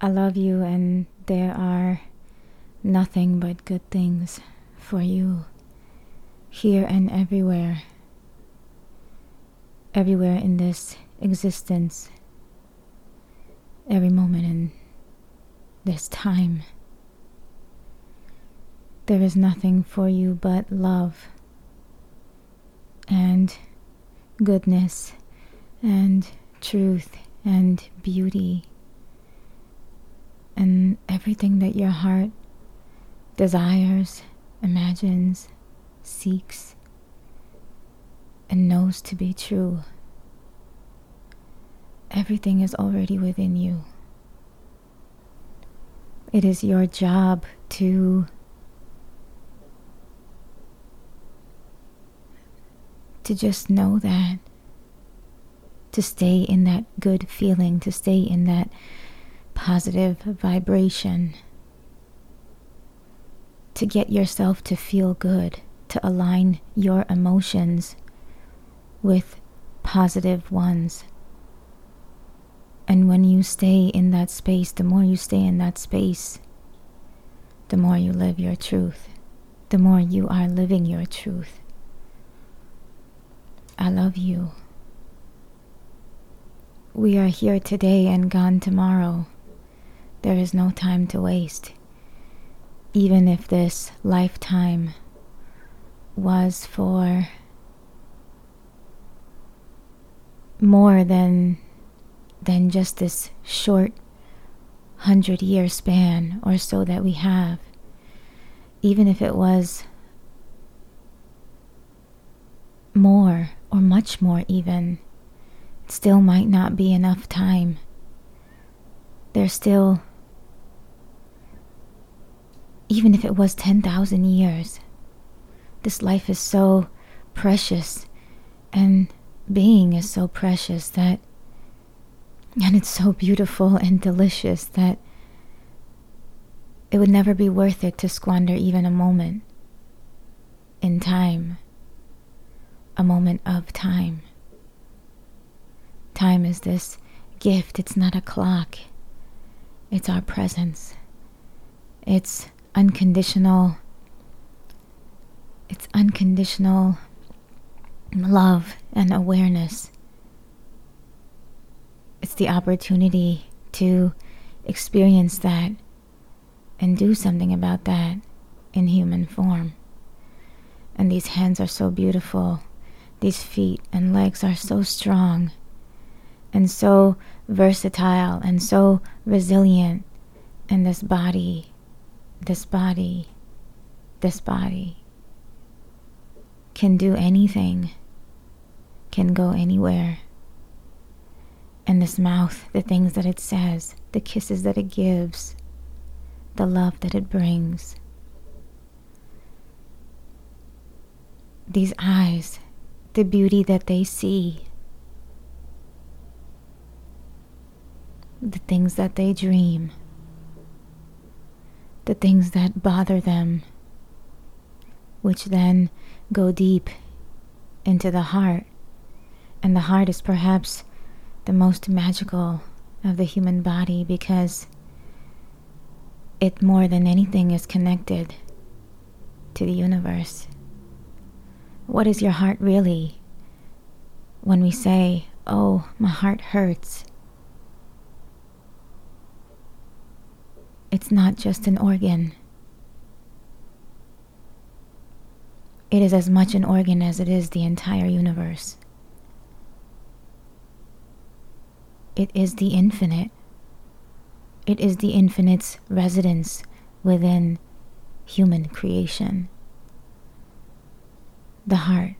I love you, and there are nothing but good things for you here and everywhere. Everywhere in this existence, every moment in this time. There is nothing for you but love and goodness and truth and beauty and everything that your heart desires, imagines, seeks, and knows to be true. Everything is already within you. It is your job to to just know that to stay in that good feeling, to stay in that positive vibration, to get yourself to feel good, to align your emotions with positive ones. And when you stay in that space, the more you stay in that space, the more you live your truth, the more you are living your truth. I love you. We are here today and gone tomorrow. There is no time to waste. Even if this lifetime was for more than than just this short hundred year span or so that we have, even if it was more or much more even still might not be enough time. There's still, even if it was 10,000 years, this life is so precious and being is so precious that, and it's so beautiful and delicious that it would never be worth it to squander even a moment in time, a moment of time. Time is this gift, it's not a clock, it's our presence. It's unconditional. It's unconditional love and awareness. It's the opportunity to experience that and do something about that in human form. And these hands are so beautiful. These feet and legs are so strong and so versatile and so resilient. And this body, this body, this body can do anything, can go anywhere. And this mouth, the things that it says, the kisses that it gives, the love that it brings. These eyes, the beauty that they see, the things that they dream, the things that bother them, which then go deep into the heart. And the heart is perhaps the most magical of the human body because it more than anything is connected to the universe. What is your heart really? When we say, Oh, my heart hurts, It's not just an organ. It is as much an organ as it is the entire universe. It is the infinite. It is the infinite's residence within human creation. The heart.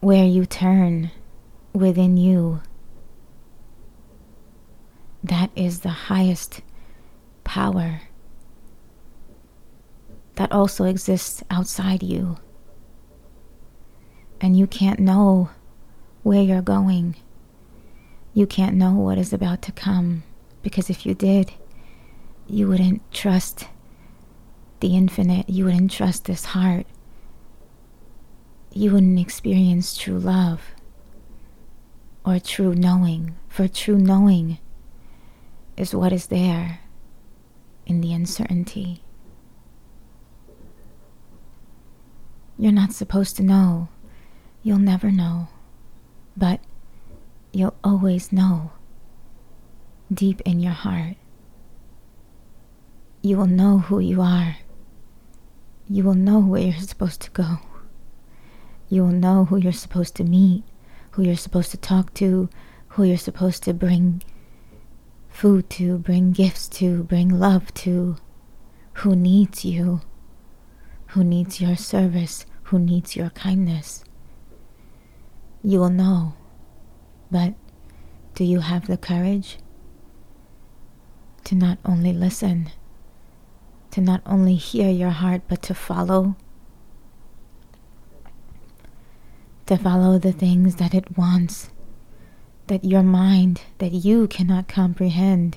Where you turn within you that is the highest power that also exists outside you. And you can't know where you're going. You can't know what is about to come because if you did, you wouldn't trust the infinite. You wouldn't trust this heart. You wouldn't experience true love or true knowing For true knowing is what is there in the uncertainty. You're not supposed to know. You'll never know. But you'll always know deep in your heart. You will know who you are. You will know where you're supposed to go. You will know who you're supposed to meet, who you're supposed to talk to, who you're supposed to bring food to, bring gifts to, bring love to, who needs you? Who needs your service, who needs your kindness. You will know, but do you have the courage to not only listen, to not only hear your heart, but to follow? To follow the things that it wants, that your mind, that you cannot comprehend.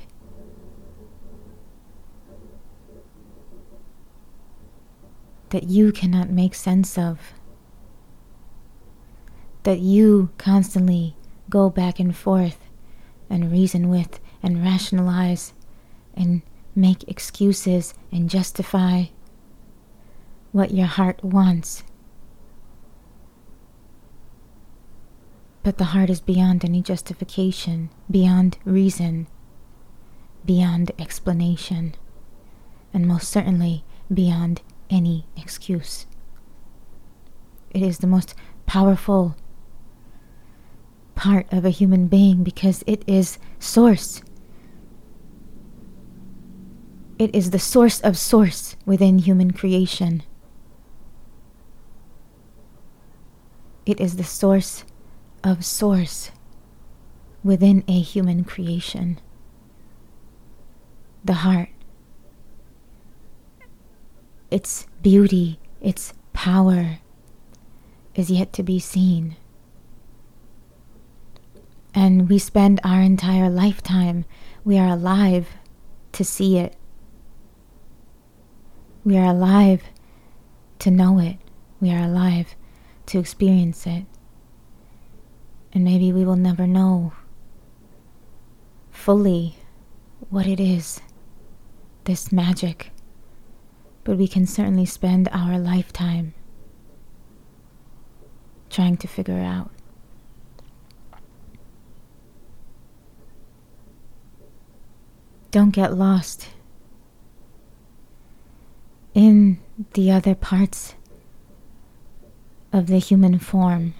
that you cannot make sense of, that you constantly go back and forth and reason with and rationalize and make excuses and justify what your heart wants. But the heart is beyond any justification, beyond reason, beyond explanation, and most certainly beyond any excuse. It is the most powerful part of a human being because it is source. It is the source of source within human creation. It is the source of source within a human creation. The heart its beauty, its power is yet to be seen. And we spend our entire lifetime, we are alive to see it. We are alive to know it. We are alive to experience it. And maybe we will never know fully what it is, this magic but we can certainly spend our lifetime trying to figure out. Don't get lost in the other parts of the human form.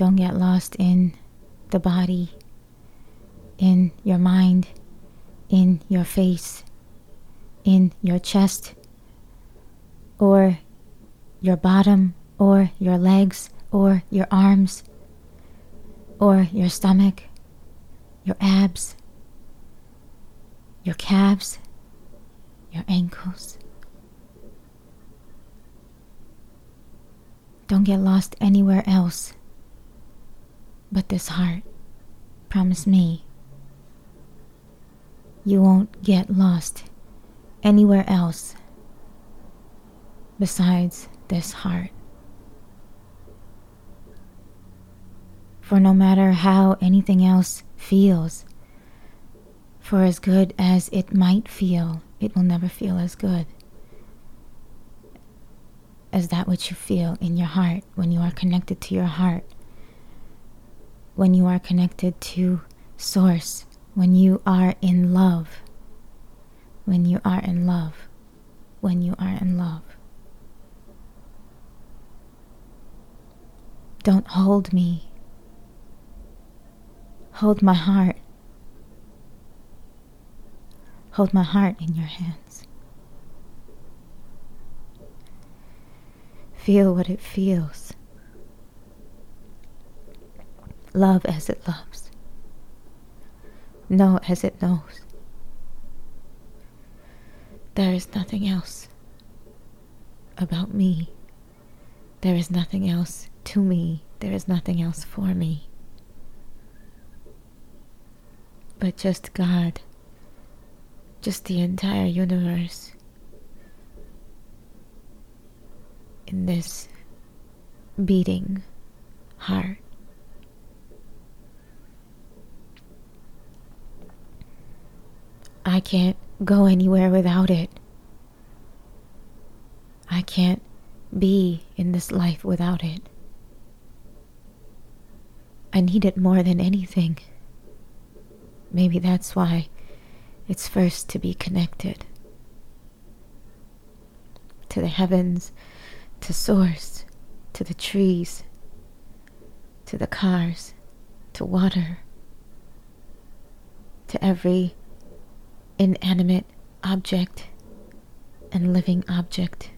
Don't get lost in the body, in your mind, in your face in your chest or your bottom or your legs or your arms or your stomach, your abs, your calves, your ankles. Don't get lost anywhere else but this heart. Promise me you won't get lost anywhere else besides this heart. For no matter how anything else feels, for as good as it might feel, it will never feel as good as that which you feel in your heart when you are connected to your heart, when you are connected to Source, when you are in love when you are in love. When you are in love. Don't hold me. Hold my heart. Hold my heart in your hands. Feel what it feels. Love as it loves. Know as it knows. There is nothing else about me. There is nothing else to me. There is nothing else for me. But just God, just the entire universe in this beating heart I can't go anywhere without it. I can't be in this life without it. I need it more than anything. Maybe that's why it's first to be connected to the heavens, to Source, to the trees, to the cars, to water, to every inanimate object and living object.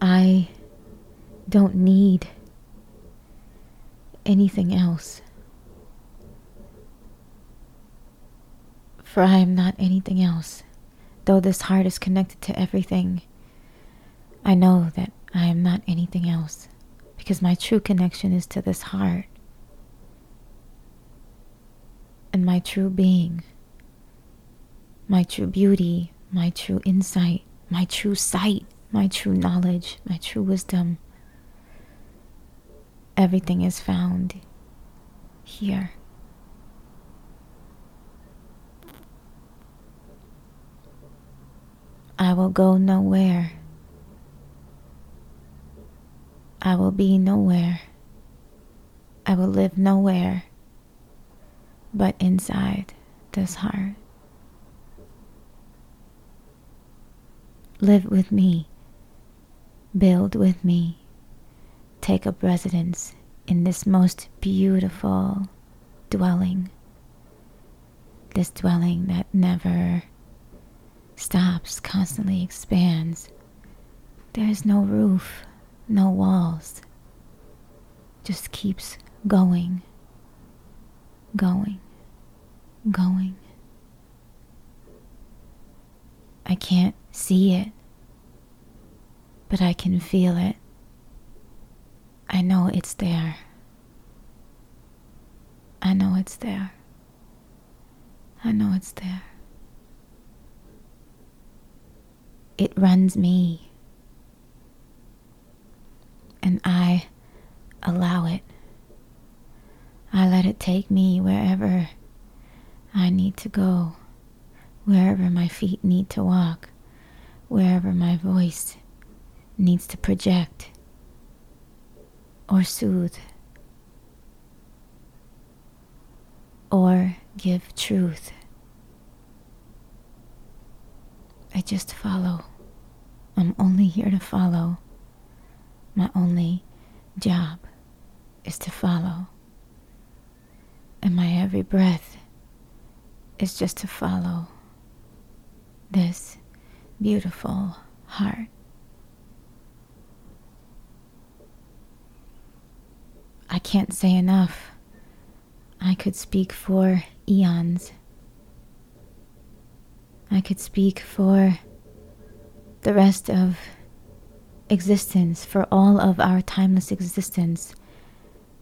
I don't need anything else. For I am not anything else. Though this heart is connected to everything, I know that I am not anything else because my true connection is to this heart and my true being, my true beauty, my true insight, my true sight, my true knowledge, my true wisdom. Everything is found here. I will go nowhere. I will be nowhere. I will live nowhere but inside this heart. Live with me. Build with me take up residence in this most beautiful dwelling. This dwelling that never stops, constantly expands. There is no roof, no walls. Just keeps going, going, going. I can't see it, but I can feel it. I know it's there. I know it's there. I know it's there. It runs me. And I allow it. I let it take me wherever I need to go, wherever my feet need to walk, wherever my voice needs to project or soothe or give truth. I just follow. I'm only here to follow. My only job is to follow. And my every breath is just to follow this beautiful heart. I can't say enough. I could speak for eons. I could speak for the rest of existence, for all of our timeless existence,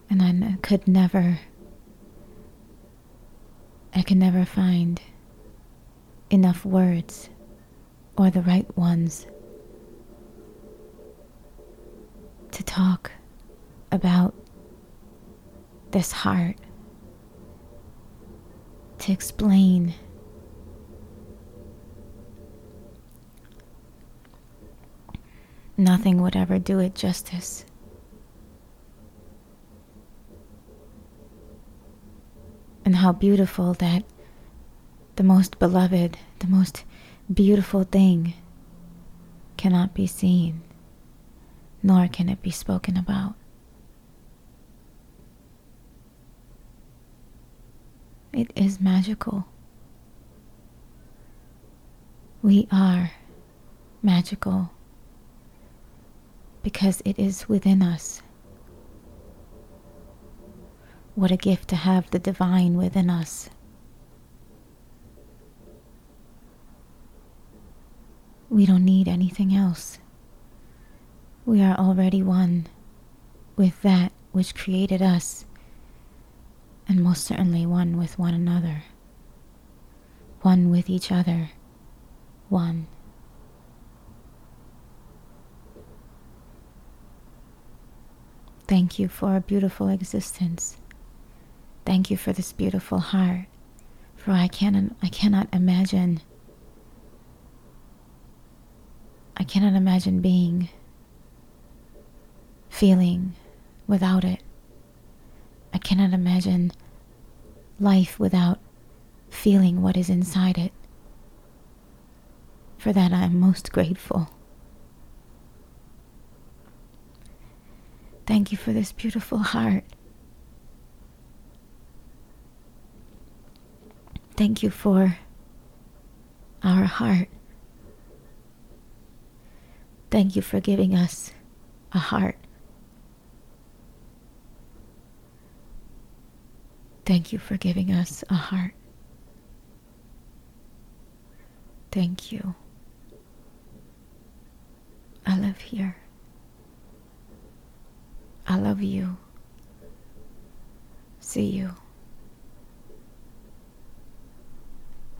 and I could never, I could never find enough words or the right ones to talk about this heart to explain nothing would ever do it justice. And how beautiful that the most beloved, the most beautiful thing cannot be seen, nor can it be spoken about. It is magical. We are magical because it is within us. What a gift to have the divine within us. We don't need anything else. We are already one with that which created us and most certainly one with one another, one with each other, one. Thank you for a beautiful existence. Thank you for this beautiful heart. For I cannot I cannot imagine I cannot imagine being feeling without it. I cannot imagine life without feeling what is inside it. For that I am most grateful. Thank you for this beautiful heart. Thank you for our heart. Thank you for giving us a heart. Thank you for giving us a heart. Thank you. I live here. I love you. See you.